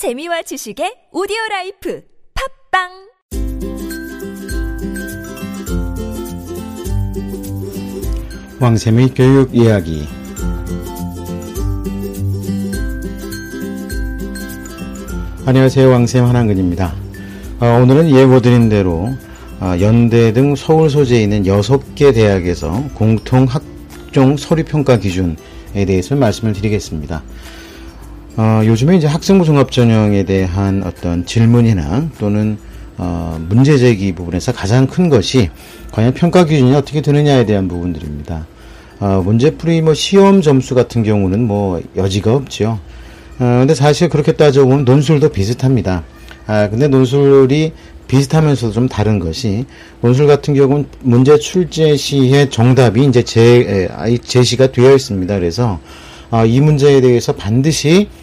재미와 지식의 오디오 라이프 팟빵! 왕샘의 교육 이야기. 안녕하세요. 왕샘 한한근입니다. 어, 오늘은 예고드린 대로 어, 연대 등 서울 소재에 있는 6개 대학에서 공통 학종 서류평가 기준에 대해서 말씀을 드리겠습니다 어, 요즘에 이제 학생부 종합 전형에 대한 어떤 질문이나 또는 어, 문제 제기 부분에서 가장 큰 것이 과연 평가 기준이 어떻게 되느냐에 대한 부분들입니다. 어, 문제풀이 뭐 시험 점수 같은 경우는 뭐 여지가 없죠. 어, 근데 사실 그렇게 따져보면 논술도 비슷합니다. 아, 근데 논술이 비슷하면서도 좀 다른 것이 논술 같은 경우는 문제 출제 시에 정답이 이제 제, 에, 제시가 되어 있습니다. 그래서 어, 이 문제에 대해서 반드시 어,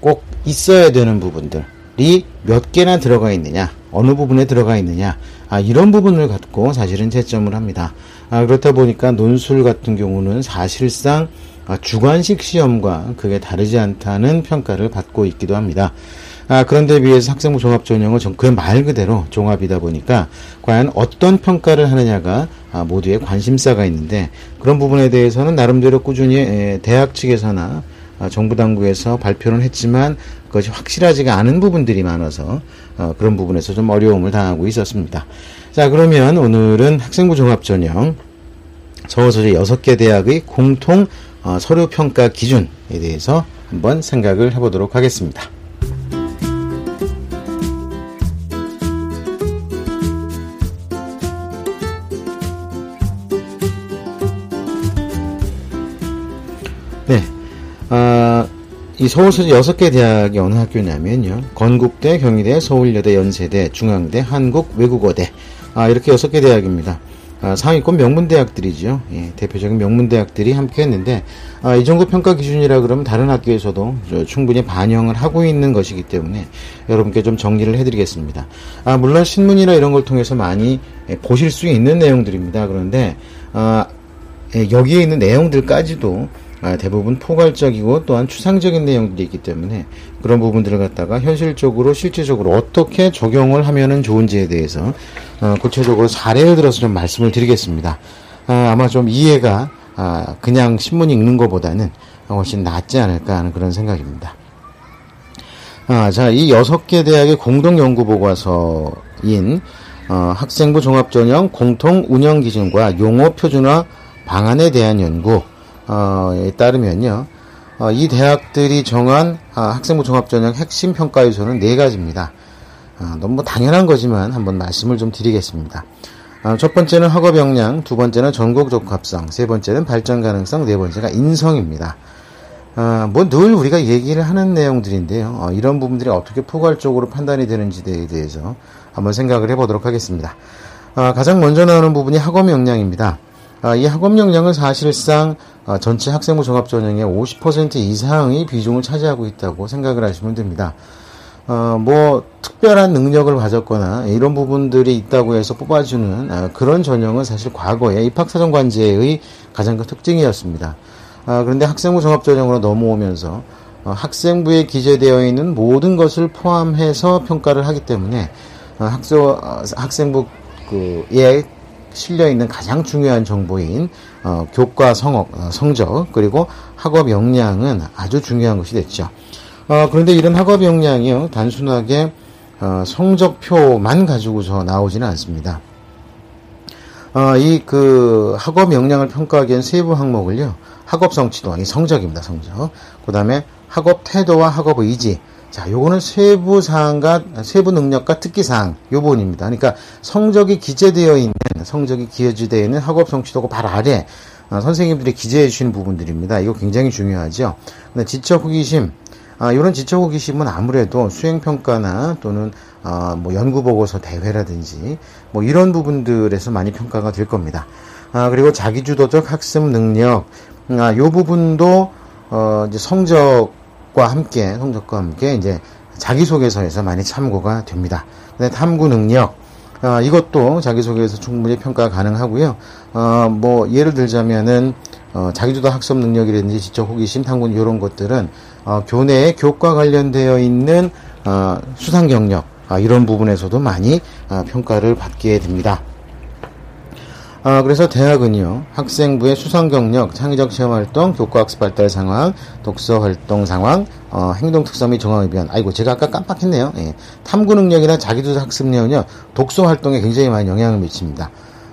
꼭 있어야 되는 부분들이 몇 개나 들어가 있느냐, 어느 부분에 들어가 있느냐, 아, 이런 부분을 갖고 사실은 채점을 합니다. 아, 그렇다 보니까 논술 같은 경우는 사실상 아, 주관식 시험과 그게 다르지 않다는 평가를 받고 있기도 합니다. 아, 그런데 비해서 학생부 종합 전형은 그 말 그대로 종합이다 보니까 과연 어떤 평가를 하느냐가 아, 모두의 관심사가 있는데 그런 부분에 대해서는 나름대로 꾸준히 에, 대학 측에서나 아, 정부 당국에서 발표는 했지만 그것이 확실하지가 않은 부분들이 많아서 어, 그런 부분에서 좀 어려움을 당하고 있었습니다. 자 그러면 오늘은 학생부 종합 전형 서울소재 6개 대학의 공통 어, 서류 평가 기준에 대해서 한번 생각을 해보도록 하겠습니다. 어, 이 서울소재 6개 대학이 어느 학교냐면요. 건국대, 경희대, 서울여대, 연세대, 중앙대, 한국외국어대. 아, 이렇게 6개 대학입니다. 아, 상위권 명문대학들이죠. 예, 대표적인 명문대학들이 함께 했는데, 아, 이 정도 평가 기준이라 그러면 다른 학교에서도 충분히 반영을 하고 있는 것이기 때문에 여러분께 좀 정리를 해드리겠습니다. 아, 물론 신문이나 이런 걸 통해서 많이 예, 보실 수 있는 내용들입니다. 그런데, 아, 예, 여기에 있는 내용들까지도 아, 대부분 포괄적이고 또한 추상적인 내용들이 있기 때문에 그런 부분들을 갖다가 현실적으로 실질적으로 어떻게 적용을 하면은 좋은지에 대해서 어, 구체적으로 사례를 들어서 좀 말씀을 드리겠습니다. 아, 아마 좀 이해가 아, 그냥 신문 읽는 것보다는 훨씬 낫지 않을까 하는 그런 생각입니다. 아, 자, 이 여섯 개 대학의 공동 연구 보고서인 어, 학생부 종합전형 공통 운영 기준과 용어 표준화 방안에 대한 연구 어,에 따르면요. 어, 이 대학들이 정한 아, 학생부 종합전형 핵심 평가 요소는 네 가지입니다. 아, 너무 당연한 거지만 한번 말씀을 좀 드리겠습니다. 아, 첫 번째는 학업 역량, 두 번째는 전국 적합성, 세 번째는 발전 가능성, 네 번째가 인성입니다. 아, 뭐늘 우리가 얘기를 하는 내용들인데요. 어, 이런 부분들이 어떻게 포괄적으로 판단이 되는지에 대해서 한번 생각을 해보도록 하겠습니다. 아, 가장 먼저 나오는 부분이 학업 역량입니다. 아, 이 학업 역량은 사실상 아, 전체 학생부 종합 전형의 50% 이상의 비중을 차지하고 있다고 생각을 하시면 됩니다. 어, 뭐 특별한 능력을 가졌거나 이런 부분들이 있다고 해서 뽑아주는 아, 그런 전형은 사실 과거에 입학사정관제의 가장 큰 특징이었습니다. 아, 그런데 학생부 종합전형으로 넘어오면서 어, 학생부에 기재되어 있는 모든 것을 포함해서 평가를 하기 때문에 어, 어, 학생부 그에 실려 있는 가장 중요한 정보인 어, 교과 성적, 어, 성적 그리고 학업 역량은 아주 중요한 것이 됐죠. 어, 그런데 이런 학업 역량이요 단순하게 어, 성적표만 가지고서 나오지는 않습니다. 어, 이그 학업 역량을 평가하기엔 세부 항목을요 학업 성취도 이 성적입니다 성적. 그 다음에 학업 태도와 학업 의지. 자, 요거는 세부 사항과 세부 능력과 특기 사항 요 부분입니다. 그러니까 성적이 기재되어 있는 성적이 기재되어 있는 학업 성취도가 바로 아래 어, 선생님들이 기재해 주시는 부분들입니다. 이거 굉장히 중요하죠. 근데 지적 호기심 아, 이런 지적 호기심은 아무래도 수행 평가나 또는 어, 뭐 연구 보고서 대회라든지 뭐 이런 부분들에서 많이 평가가 될 겁니다. 아, 그리고 자기주도적 학습 능력 아, 요 부분도 어, 이제 성적 과 함께 성적과 함께 이제 자기소개서에서 많이 참고가 됩니다. 근데 탐구 능력 어, 이것도 자기소개에서 충분히 평가 가능하고요. 어, 뭐 예를 들자면은 어, 자기주도 학습 능력이라든지 지적 호기심, 탐구 이런 것들은 어, 교내에 교과 관련되어 있는 어, 수상 경력 아, 이런 부분에서도 많이 아, 평가를 받게 됩니다. 아, 그래서 대학은요, 학생부의 수상 경력, 창의적 체험 활동, 교과 학습 발달 상황, 독서 활동 상황, 어, 행동 특성 및 정황 의변. 아이고, 제가 아까 깜빡했네요. 예. 탐구 능력이나 자기조사 학습력은요, 독서 활동에 굉장히 많이 영향을 미칩니다.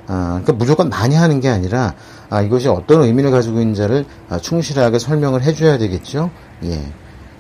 아, 그러니까 무조건 많이 하는 게 아니라, 아, 이것이 어떤 의미를 가지고 있는지를 아, 충실하게 설명을 해줘야 되겠죠. 예.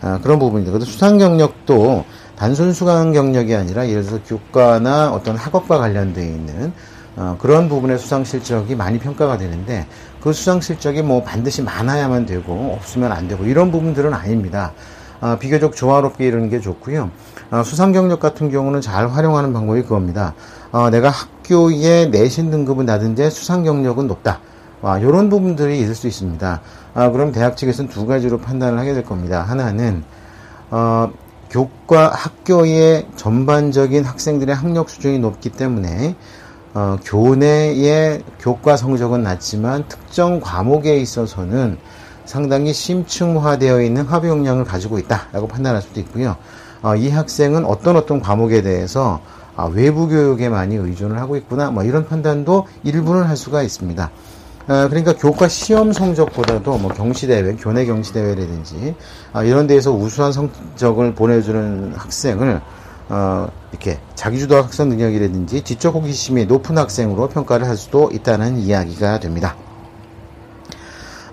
아, 그런 부분입니다. 그래서 수상 경력도 단순 수강 경력이 아니라 예를 들어서 교과나 어떤 학업과 관련되어 있는 어, 그런 부분의 수상 실적이 많이 평가가 되는데 그 수상 실적이 뭐 반드시 많아야만 되고 없으면 안 되고 이런 부분들은 아닙니다. 어, 비교적 조화롭게 이루는 게 좋고요. 어, 수상 경력 같은 경우는 잘 활용하는 방법이 그겁니다. 어, 내가 학교의 내신 등급은 낮은데 수상 경력은 높다. 와, 이런 부분들이 있을 수 있습니다. 아, 그럼 대학 측에서는 두 가지로 판단을 하게 될 겁니다. 하나는 어, 교과 학교의 전반적인 학생들의 학력 수준이 높기 때문에 어, 교내의 교과 성적은 낮지만 특정 과목에 있어서는 상당히 심층화되어 있는 합의 역량을 가지고 있다라고 판단할 수도 있고요. 어, 이 학생은 어떤 어떤 과목에 대해서 아, 외부 교육에 많이 의존을 하고 있구나, 뭐 이런 판단도 일부는 할 수가 있습니다. 어, 그러니까 교과 시험 성적보다도 뭐 경시대회, 교내 경시대회라든지 아, 이런 데에서 우수한 성적을 보내주는 학생을 어, 이렇게 자기주도 학습 능력이라든지 지적 호기심이 높은 학생으로 평가를 할 수도 있다는 이야기가 됩니다.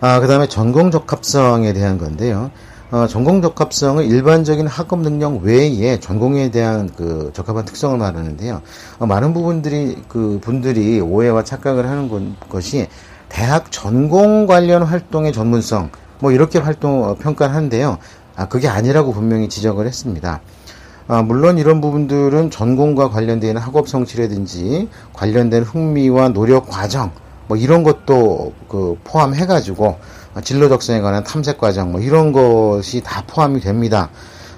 아, 그 다음에 전공 적합성에 대한 건데요. 어, 전공 적합성은 일반적인 학업 능력 외에 전공에 대한 그 적합한 특성을 말하는데요. 어, 많은 부분들이 그 분들이 오해와 착각을 하는 것, 것이 대학 전공 관련 활동의 전문성 뭐 이렇게 활동 어, 평가를 하는데요. 아, 그게 아니라고 분명히 지적을 했습니다. 아, 물론 이런 부분들은 전공과 관련된 학업 성취라든지 관련된 흥미와 노력 과정 뭐 이런 것도 그 포함해 가지고 진로 적성에 관한 탐색 과정 뭐 이런 것이 다 포함이 됩니다.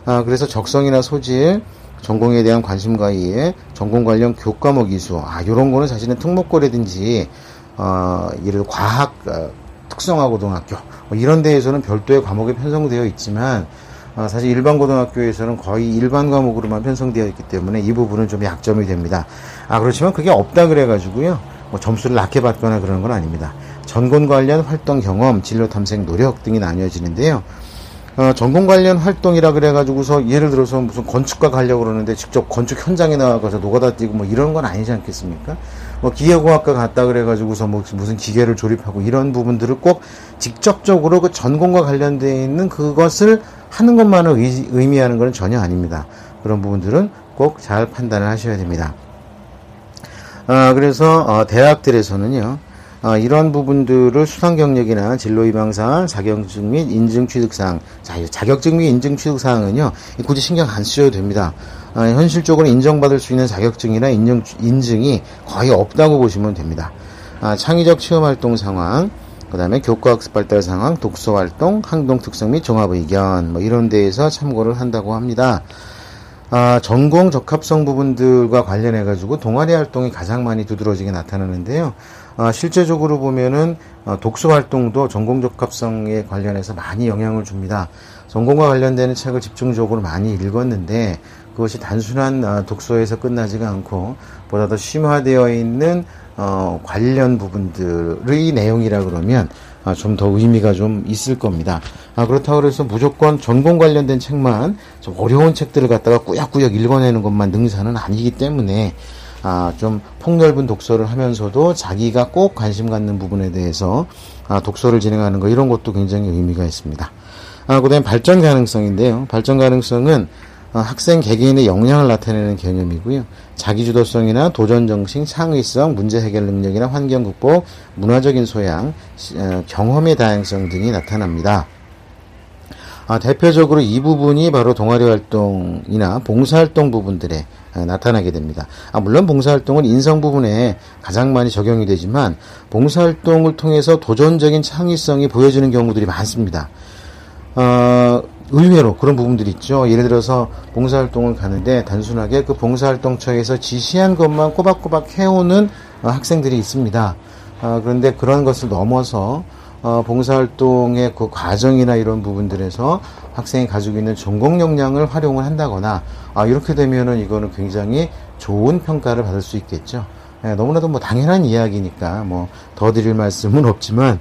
아, 그래서 적성이나 소질, 전공에 대한 관심과 이해, 전공 관련 교과목 이수, 아, 요런 거는 사실은 특목고라든지, 어, 예를 과학, 어, 특성화 고등학교, 뭐 이런 데에서는 별도의 과목에 편성되어 있지만, 어, 사실 일반 고등학교에서는 거의 일반 과목으로만 편성되어 있기 때문에 이 부분은 좀 약점이 됩니다. 아, 그렇지만 그게 없다 그래가지고요. 뭐 점수를 낮게 받거나 그런 건 아닙니다. 전공 관련 활동 경험, 진로 탐색 노력 등이 나뉘어지는데요. 어, 전공 관련 활동이라 그래가지고서 예를 들어서 무슨 건축가 가려고 그러는데 직접 건축 현장에 나가서 노가다 뛰고 뭐 이런 건 아니지 않겠습니까? 뭐 기계공학과 갔다 그래가지고서 뭐 무슨 기계를 조립하고 이런 부분들을 꼭 직접적으로 그 전공과 관련되어 있는 그것을 하는 것만을 의, 의미하는 것은 전혀 아닙니다. 그런 부분들은 꼭 잘 판단을 하셔야 됩니다. 어, 그래서 어, 대학들에서는요. 어, 이런 부분들을 수상 경력이나 진로 희망 사항, 자격증 및 인증 취득 사항, 자, 자격증 및 인증 취득 사항은요, 굳이 신경 안 쓰셔도 됩니다. 어, 현실적으로 인정받을 수 있는 자격증이나 인증, 인증이 거의 없다고 보시면 됩니다. 아, 창의적 체험 활동 상황, 그 다음에 교과 학습 발달 상황, 독서 활동, 항동 특성 및 종합 의견, 뭐 이런 데에서 참고를 한다고 합니다. 아, 전공 적합성 부분들과 관련해 가지고 동아리 활동이 가장 많이 두드러지게 나타나는데요. 어, 실제적으로 보면은 어, 독서 활동도 전공 적합성에 관련해서 많이 영향을 줍니다. 전공과 관련되는 책을 집중적으로 많이 읽었는데 그것이 단순한 어, 독서에서 끝나지가 않고 보다 더 심화되어 있는 어, 관련 부분들의 내용이라 그러면 아, 좀 더 의미가 좀 있을 겁니다. 아, 그렇다고 해서 무조건 전공 관련된 책만 좀 어려운 책들을 갖다가 꾸역꾸역 읽어내는 것만 능사는 아니기 때문에 아, 좀 폭넓은 독서를 하면서도 자기가 꼭 관심 갖는 부분에 대해서 아, 독서를 진행하는 거 이런 것도 굉장히 의미가 있습니다. 아, 그다음 발전 가능성인데요. 발전 가능성은 어, 학생 개개인의 역량을 나타내는 개념이고요. 자기주도성이나 도전 정신, 창의성, 문제 해결 능력이나 환경 극복, 문화적인 소양, 어, 경험의 다양성 등이 나타납니다. 아, 대표적으로 이 부분이 바로 동아리 활동이나 봉사활동 부분들에 어, 나타나게 됩니다. 아, 물론 봉사활동은 인성 부분에 가장 많이 적용이 되지만 봉사활동을 통해서 도전적인 창의성이 보여지는 경우들이 많습니다. 어, 의외로 그런 부분들이 있죠. 예를 들어서 봉사활동을 가는데 단순하게 그 봉사활동처에서 지시한 것만 꼬박꼬박 해오는 어, 학생들이 있습니다. 어, 그런데 그런 것을 넘어서 어, 봉사활동의 그 과정이나 이런 부분들에서 학생이 가지고 있는 전공 역량을 활용을 한다거나 아, 이렇게 되면은 이거는 굉장히 좋은 평가를 받을 수 있겠죠. 예, 너무나도 뭐 당연한 이야기니까 뭐 더 드릴 말씀은 없지만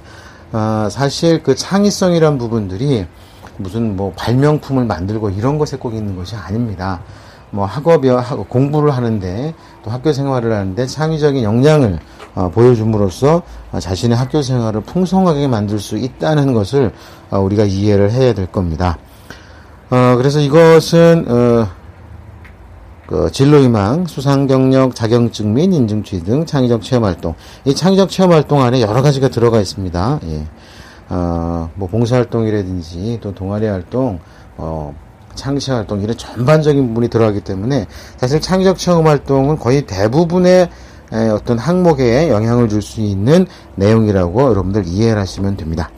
아, 사실 그 창의성이란 부분들이 무슨 뭐 발명품을 만들고 이런 것에 꼭 있는 것이 아닙니다. 뭐 학업이야 공부를 하는데 또 학교 생활을 하는데 창의적인 역량을 어, 보여줌으로써 어, 자신의 학교 생활을 풍성하게 만들 수 있다는 것을 어, 우리가 이해를 해야 될 겁니다. 어, 그래서 이것은 어, 그 진로희망, 수상경력, 자격증 및 인증 취 등 창의적 체험활동. 이 창의적 체험활동 안에 여러 가지가 들어가 있습니다. 예. 어, 뭐 봉사활동이라든지 또 동아리 활동, 어, 창시 활동 이런 전반적인 부분이 들어가기 때문에 사실 창의적 체험 활동은 거의 대부분의 어떤 항목에 영향을 줄 수 있는 내용이라고 여러분들 이해를 하시면 됩니다.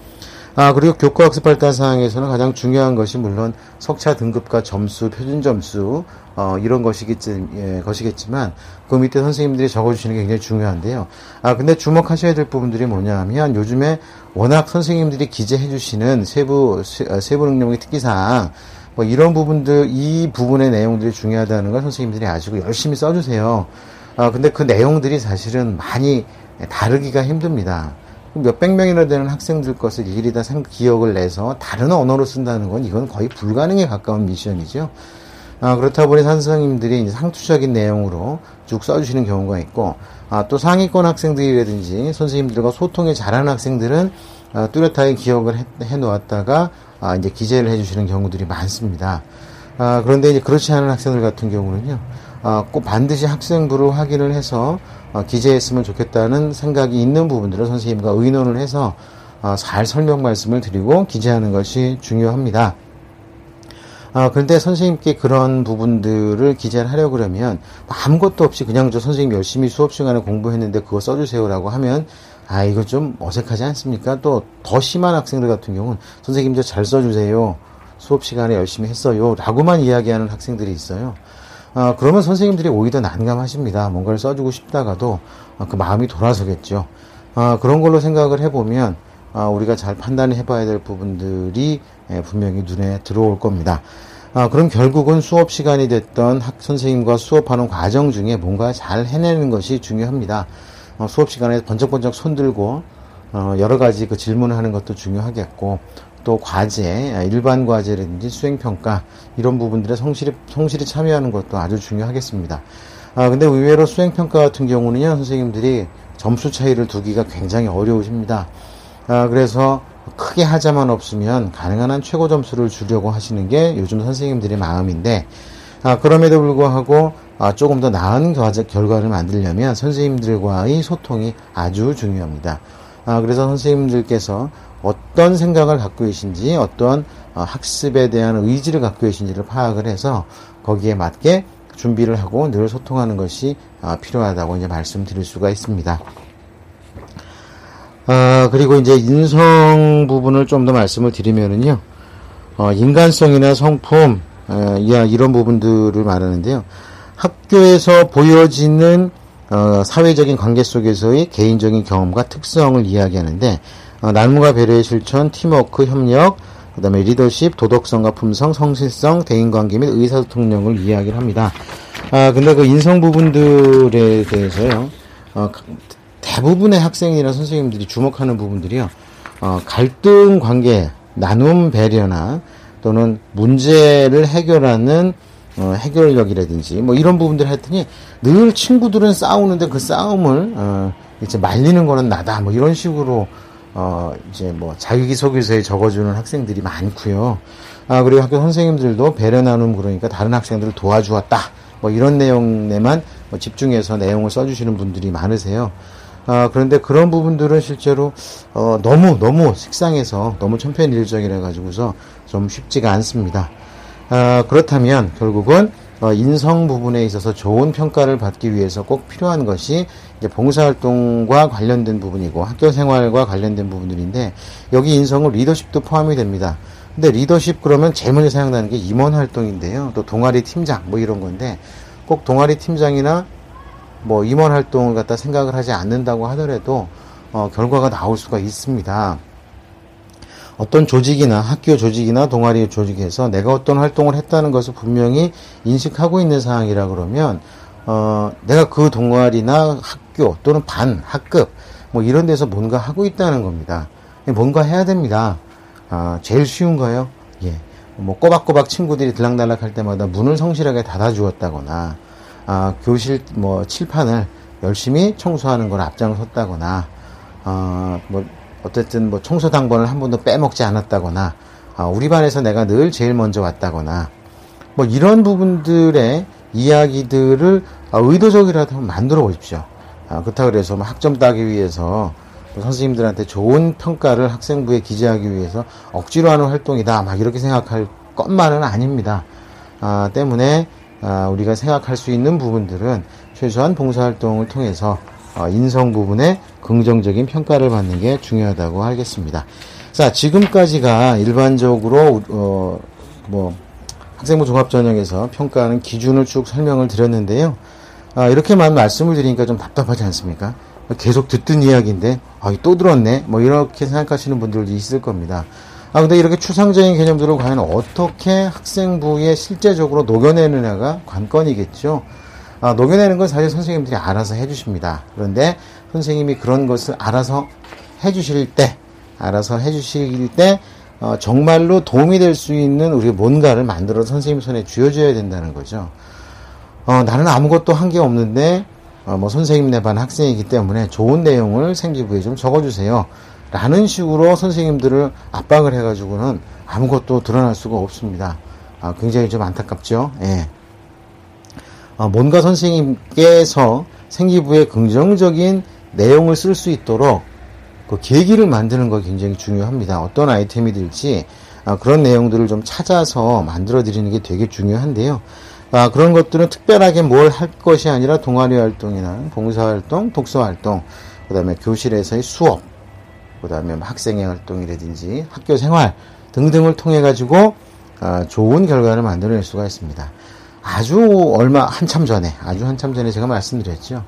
아, 그리고 교과학습 발달 사항에서는 가장 중요한 것이 물론 석차 등급과 점수, 표준 점수, 어, 이런 것이겠지, 예, 것이겠지만, 그 밑에 선생님들이 적어주시는 게 굉장히 중요한데요. 아, 근데 주목하셔야 될 부분들이 뭐냐 하면, 요즘에 워낙 선생님들이 기재해 주시는 세부, 어, 세부 능력의 특기사항, 뭐 이런 부분들, 이 부분의 내용들이 중요하다는 걸 선생님들이 아시고 열심히 써주세요. 아, 근데 그 내용들이 사실은 많이 다르기가 힘듭니다. 몇백 명이나 되는 학생들 것을 일일이 다 기억을 내서 다른 언어로 쓴다는 건 이건 거의 불가능에 가까운 미션이죠. 아, 그렇다 보니 선생님들이 상투적인 내용으로 쭉 써주시는 경우가 있고, 아, 또 상위권 학생들이라든지 선생님들과 소통이 잘하는 학생들은 아, 뚜렷하게 기억을 해, 해 놓았다가 아, 이제 기재를 해주시는 경우들이 많습니다. 아, 그런데 이제 그렇지 않은 학생들 같은 경우는요, 아, 꼭 반드시 학생부를 확인을 해서 아, 기재했으면 좋겠다는 생각이 있는 부분들을 선생님과 의논을 해서 아, 잘 설명 말씀을 드리고 기재하는 것이 중요합니다. 아, 그런데 선생님께 그런 부분들을 기재를 하려고 그러면 아무것도 없이 그냥 저 선생님 열심히 수업 시간에 공부했는데 그거 써주세요라고 하면 아, 이거 좀 어색하지 않습니까? 또 더 심한 학생들 같은 경우는 선생님 저 잘 써주세요. 수업 시간에 열심히 했어요. 라고만 이야기하는 학생들이 있어요. 아, 그러면 선생님들이 오히려 난감하십니다. 뭔가를 써주고 싶다가도 아, 그 마음이 돌아서겠죠. 아, 그런 걸로 생각을 해보면 아, 우리가 잘 판단해 봐야 될 부분들이 예, 분명히 눈에 들어올 겁니다. 아, 그럼 결국은 수업 시간이 됐던 학 선생님과 수업하는 과정 중에 뭔가 잘 해내는 것이 중요합니다. 어, 수업 시간에 번쩍번쩍 손들고 어, 여러 가지 그 질문을 하는 것도 중요하겠고 또 과제, 아, 일반 과제라든지 수행 평가 이런 부분들에 성실히 성실히 참여하는 것도 아주 중요하겠습니다. 아 근데 의외로 수행 평가 같은 경우는요 선생님들이 점수 차이를 두기가 굉장히 어려우십니다. 아 그래서 크게 하자만 없으면 가능한 한 최고 점수를 주려고 하시는 게 요즘 선생님들의 마음인데 아, 그럼에도 불구하고 아, 조금 더 나은 결과를 만들려면 선생님들과의 소통이 아주 중요합니다. 아, 그래서 선생님들께서 어떤 생각을 갖고 계신지 어떤 어, 학습에 대한 의지를 갖고 계신지를 파악을 해서 거기에 맞게 준비를 하고 늘 소통하는 것이 어, 필요하다고 이제 말씀드릴 수가 있습니다. 아, 그리고 이제 인성 부분을 좀 더 말씀을 드리면은요, 어, 인간성이나 성품, 어, 이런 부분들을 말하는데요. 학교에서 보여지는 어, 사회적인 관계 속에서의 개인적인 경험과 특성을 이야기하는데 어, 나눔과 배려의 실천, 팀워크, 협력, 그다음에 리더십, 도덕성과 품성, 성실성, 대인관계 및 의사소통력을 이야기를 합니다. 아 근데 그 인성 부분들에 대해서요. 어, 대부분의 학생이나 선생님들이 주목하는 부분들이요. 어, 갈등 관계, 나눔 배려나 또는 문제를 해결하는 어, 해결력이라든지 뭐 이런 부분들 했더니 늘 친구들은 싸우는데 그 싸움을 어, 이제 말리는 거는 나다 뭐 이런 식으로 어, 이제 뭐 자기소개서에 적어주는 학생들이 많고요. 아, 그리고 학교 선생님들도 배려 나눔 그러니까 다른 학생들을 도와주었다. 뭐 이런 내용에만 뭐 집중해서 내용을 써주시는 분들이 많으세요. 아, 그런데 그런 부분들은 실제로, 어, 너무, 너무 식상해서 너무 천편일적이라 가지고서 좀 쉽지가 않습니다. 아, 그렇다면 결국은 어, 인성 부분에 있어서 좋은 평가를 받기 위해서 꼭 필요한 것이 봉사활동과 관련된 부분이고 학교 생활과 관련된 부분들인데 여기 인성은 리더십도 포함이 됩니다. 근데 리더십 그러면 제일 먼저 생각나는 게 임원 활동인데요. 또 동아리 팀장 뭐 이런 건데 꼭 동아리 팀장이나 뭐 임원 활동을 갖다 생각을 하지 않는다고 하더라도 어, 결과가 나올 수가 있습니다. 어떤 조직이나 학교 조직이나 동아리 조직에서 내가 어떤 활동을 했다는 것을 분명히 인식하고 있는 상황이라 그러면 어, 내가 그 동아리나 학교 또는 반, 학급 뭐 이런 데서 뭔가 하고 있다는 겁니다. 뭔가 해야 됩니다. 아, 제일 쉬운 거요. 예. 뭐 꼬박꼬박 친구들이 들락날락 할 때마다 문을 성실하게 닫아주었다거나 아, 교실 뭐 칠판을 열심히 청소하는 걸 앞장섰다거나 아, 뭐 어쨌든 뭐 청소 당번을 한 번도 빼먹지 않았다거나 아, 우리 반에서 내가 늘 제일 먼저 왔다거나 뭐 이런 부분들의 이야기들을 아, 의도적이라도 만들어 보십시오. 아, 그렇다 그래서 뭐 학점 따기 위해서 선생님들한테 좋은 평가를 학생부에 기재하기 위해서 억지로 하는 활동이다. 막 이렇게 생각할 것만은 아닙니다. 아, 때문에 아, 우리가 생각할 수 있는 부분들은 최소한 봉사활동을 통해서 어, 인성 부분에 긍정적인 평가를 받는 게 중요하다고 하겠습니다. 자, 지금까지가 일반적으로 어, 뭐 학생부 종합전형에서 평가하는 기준을 쭉 설명을 드렸는데요. 아, 이렇게만 말씀을 드리니까 좀 답답하지 않습니까? 계속 듣던 이야기인데 아, 또 들었네. 뭐 이렇게 생각하시는 분들도 있을 겁니다. 아 근데 이렇게 추상적인 개념들을 과연 어떻게 학생부에 실제적으로 녹여내느냐가 관건이겠죠. 아, 녹여내는 건 사실 선생님들이 알아서 해주십니다. 그런데 선생님이 그런 것을 알아서 해주실 때, 알아서 해주실 때 어, 정말로 도움이 될 수 있는 우리 뭔가를 만들어 선생님 손에 쥐어줘야 된다는 거죠. 어, 나는 아무것도 한 게 없는데 어, 뭐 선생님네 반 학생이기 때문에 좋은 내용을 생기부에 좀 적어주세요. 라는 식으로 선생님들을 압박을 해가지고는 아무것도 드러날 수가 없습니다. 아, 굉장히 좀 안타깝죠. 예. 아, 뭔가 선생님께서 생기부에 긍정적인 내용을 쓸 수 있도록 그 계기를 만드는 거 굉장히 중요합니다. 어떤 아이템이 될지 아, 그런 내용들을 좀 찾아서 만들어 드리는 게 되게 중요한데요. 아, 그런 것들은 특별하게 뭘 할 것이 아니라 동아리 활동이나 봉사 활동, 독서 활동, 그 다음에 교실에서의 수업, 그 다음에 뭐 학생의 활동이라든지 학교 생활 등등을 통해 가지고 아, 좋은 결과를 만들어낼 수가 있습니다. 아주 얼마 한참 전에 아주 한참 전에 제가 말씀드렸죠.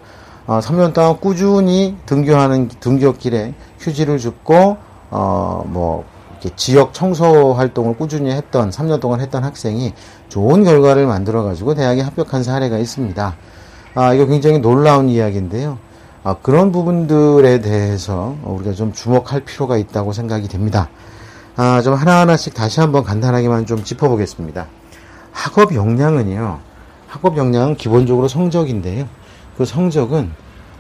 어, 3년 동안 꾸준히 등교하는 등교길에 휴지를 줍고 어 뭐 이렇게 지역 청소 활동을 꾸준히 했던 3년 동안 했던 학생이 좋은 결과를 만들어 가지고 대학에 합격한 사례가 있습니다. 아, 이거 굉장히 놀라운 이야기인데요. 아, 그런 부분들에 대해서 우리가 좀 주목할 필요가 있다고 생각이 됩니다. 아, 좀 하나하나씩 다시 한번 간단하게만 좀 짚어보겠습니다. 학업 역량은요, 학업 역량은 기본적으로 성적인데요. 그 성적은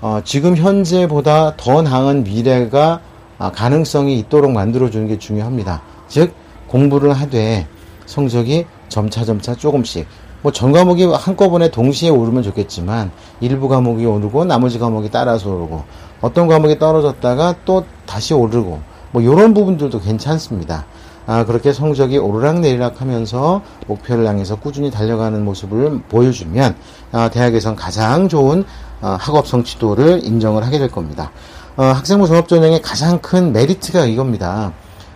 어, 지금 현재보다 더 나은 미래가 아, 가능성이 있도록 만들어주는 게 중요합니다. 즉, 공부를 하되 성적이 점차점차 조금씩 뭐 전 과목이 한꺼번에 동시에 오르면 좋겠지만 일부 과목이 오르고 나머지 과목이 따라서 오르고 어떤 과목이 떨어졌다가 또 다시 오르고 뭐 이런 부분들도 괜찮습니다. 아, 그렇게 성적이 오르락내리락 하면서 목표를 향해서 꾸준히 달려가는 모습을 보여주면 아, 대학에선 가장 좋은 아, 학업 성취도를 인정을 하게 될 겁니다. 어, 학생부 종합 전형의 가장 큰 메리트가 이겁니다.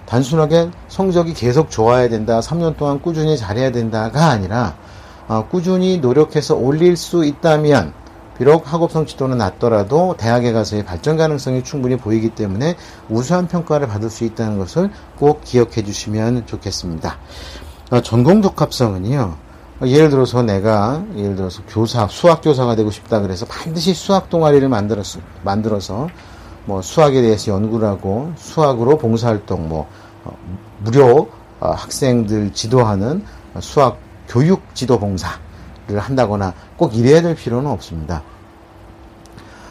단순하게 성적이 계속 좋아야 된다, 3년 동안 꾸준히 잘해야 된다가 아니라 어, 꾸준히 노력해서 올릴 수 있다면 비록 학업 성취도는 낮더라도 대학에 가서의 발전 가능성이 충분히 보이기 때문에 우수한 평가를 받을 수 있다는 것을 꼭 기억해 주시면 좋겠습니다. 어, 전공 독합성은요. 어, 예를 들어서 내가 예를 들어서 교사 수학 교사가 되고 싶다 그래서 반드시 수학 동아리를 만들어서 만들어서 뭐 수학에 대해서 연구를 하고 수학으로 봉사활동 뭐 어, 무료 어, 학생들 지도하는 수학 교육 지도 봉사를 한다거나 꼭 이래야 될 필요는 없습니다.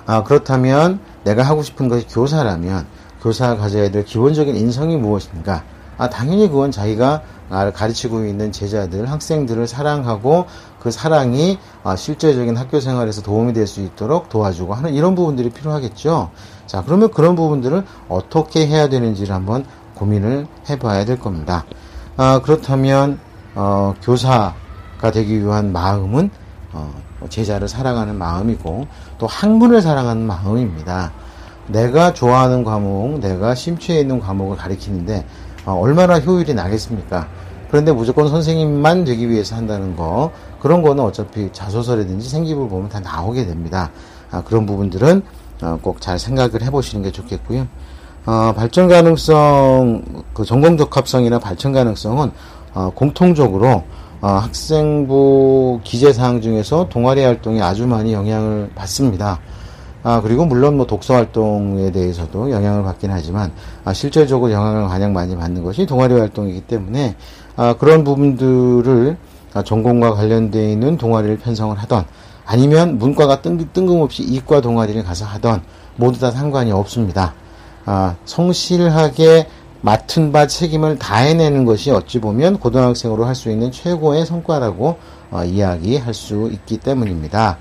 아, 그렇다면 내가 하고 싶은 것이 교사라면 교사가 가져야 될 기본적인 인성이 무엇인가? 아, 당연히 그건 자기가 나를 가르치고 있는 제자들, 학생들을 사랑하고 그 사랑이 아, 실제적인 학교 생활에서 도움이 될 수 있도록 도와주고 하는 이런 부분들이 필요하겠죠. 자, 그러면 그런 부분들을 어떻게 해야 되는지를 한번 고민을 해봐야 될 겁니다. 아, 그렇다면 어, 교사가 되기 위한 마음은 어, 제자를 사랑하는 마음이고 또 학문을 사랑하는 마음입니다. 내가 좋아하는 과목, 내가 심취해 있는 과목을 가리키는데 어, 얼마나 효율이 나겠습니까? 그런데 무조건 선생님만 되기 위해서 한다는 거 그런 거는 어차피 자소서라든지 생기부를 보면 다 나오게 됩니다. 아, 그런 부분들은 어, 꼭잘 생각을 해보시는 게 좋겠고요. 어, 발전 가능성, 그 전공 적합성이나 발전 가능성은 어, 공통적으로 어, 학생부 기재 사항 중에서 동아리 활동이 아주 많이 영향을 받습니다. 아, 그리고 물론 뭐 독서 활동에 대해서도 영향을 받긴 하지만 아, 실질적으로 영향을 가장 많이 받는 것이 동아리 활동이기 때문에 아, 그런 부분들을 아, 전공과 관련되어 있는 동아리를 편성을 하던 아니면 문과가 뜬, 뜬금없이 이과 동아리를 가서 하던 모두 다 상관이 없습니다. 아, 성실하게 맡은 바 책임을 다해내는 것이 어찌 보면 고등학생으로 할 수 있는 최고의 성과라고 어, 이야기할 수 있기 때문입니다.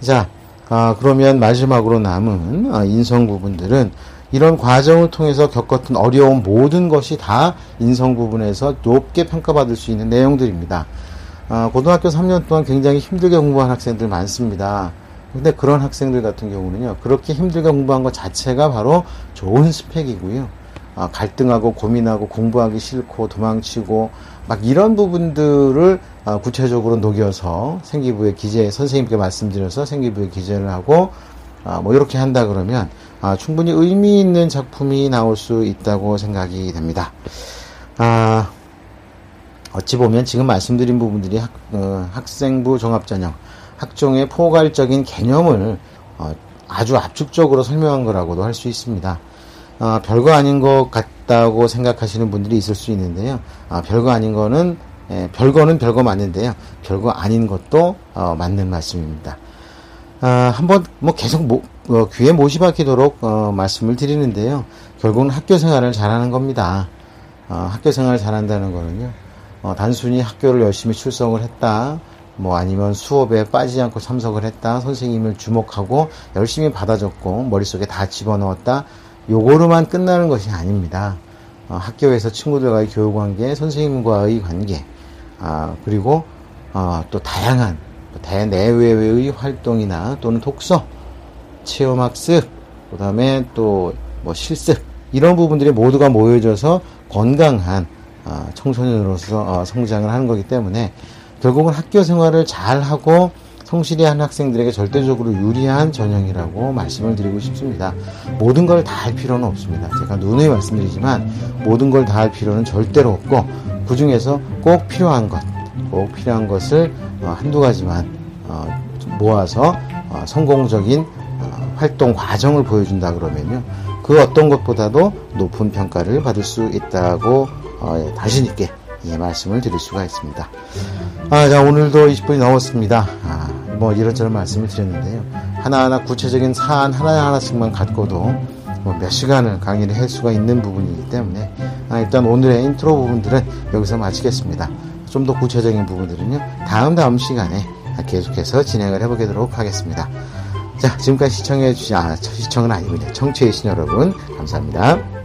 자, 아, 그러면 마지막으로 남은 아, 인성 부분들은 이런 과정을 통해서 겪었던 어려운 모든 것이 다 인성 부분에서 높게 평가받을 수 있는 내용들입니다. 아, 고등학교 3년 동안 굉장히 힘들게 공부한 학생들 많습니다. 근데 그런 학생들 같은 경우는요, 그렇게 힘들게 공부한 것 자체가 바로 좋은 스펙이고요. 아, 갈등하고 고민하고 공부하기 싫고 도망치고 막 이런 부분들을 아, 구체적으로 녹여서 생기부의 기재 선생님께 말씀드려서 생기부의 기재를 하고 아, 뭐 이렇게 한다 그러면 아, 충분히 의미 있는 작품이 나올 수 있다고 생각이 됩니다. 아, 어찌 보면 지금 말씀드린 부분들이 학, 어, 학생부 종합전형 학종의 포괄적인 개념을 어, 아주 압축적으로 설명한 거라고도 할 수 있습니다. 아, 별거 아닌 것 같다고 생각하시는 분들이 있을 수 있는데요. 아, 별거 아닌 거는 예, 별거는 별거 맞는데요. 별거 아닌 것도 어, 맞는 말씀입니다. 아, 한번 뭐 계속 모, 어, 귀에 못이 박히도록 어, 말씀을 드리는데요. 결국은 학교 생활을 잘하는 겁니다. 어, 학교 생활을 잘한다는 거는요. 어, 단순히 학교를 열심히 출석을 했다. 뭐 아니면 수업에 빠지지 않고 참석을 했다. 선생님을 주목하고 열심히 받아줬고 머릿속에 다 집어넣었다. 요거로만 끝나는 것이 아닙니다. 어, 학교에서 친구들과의 교육 관계, 선생님과의 관계, 아, 그리고 어, 또 다양한 대내외의 활동이나 또는 독서, 체험학습, 그 다음에 또 뭐 실습 이런 부분들이 모두가 모여져서 건강한 어, 청소년으로서 어, 성장을 하는 거기 때문에 결국은 학교 생활을 잘 하고 성실히 한 학생들에게 절대적으로 유리한 전형이라고 말씀을 드리고 싶습니다. 모든 걸 다 할 필요는 없습니다. 제가 누누이 말씀드리지만 모든 걸 다 할 필요는 절대로 없고 그 중에서 꼭 필요한 것, 꼭 필요한 것을 어, 한두 가지만 어, 모아서 어, 성공적인 어, 활동 과정을 보여준다 그러면요. 그 어떤 것보다도 높은 평가를 받을 수 있다고 어, 자신 있게 예, 말씀을 드릴 수가 있습니다. 아, 자, 오늘도 20분이 넘었습니다. 아, 뭐 이런저런 말씀을 드렸는데요. 하나하나 구체적인 사안 하나하나씩만 갖고도 뭐 몇 시간을 강의를 할 수가 있는 부분이기 때문에 아, 일단 오늘의 인트로 부분들은 여기서 마치겠습니다. 좀 더 구체적인 부분들은요. 다음 다음 시간에 계속해서 진행을 해보도록 하겠습니다. 자, 지금까지 시청해주신, 아, 시청은 아니군요. 청취해주신 여러분, 감사합니다.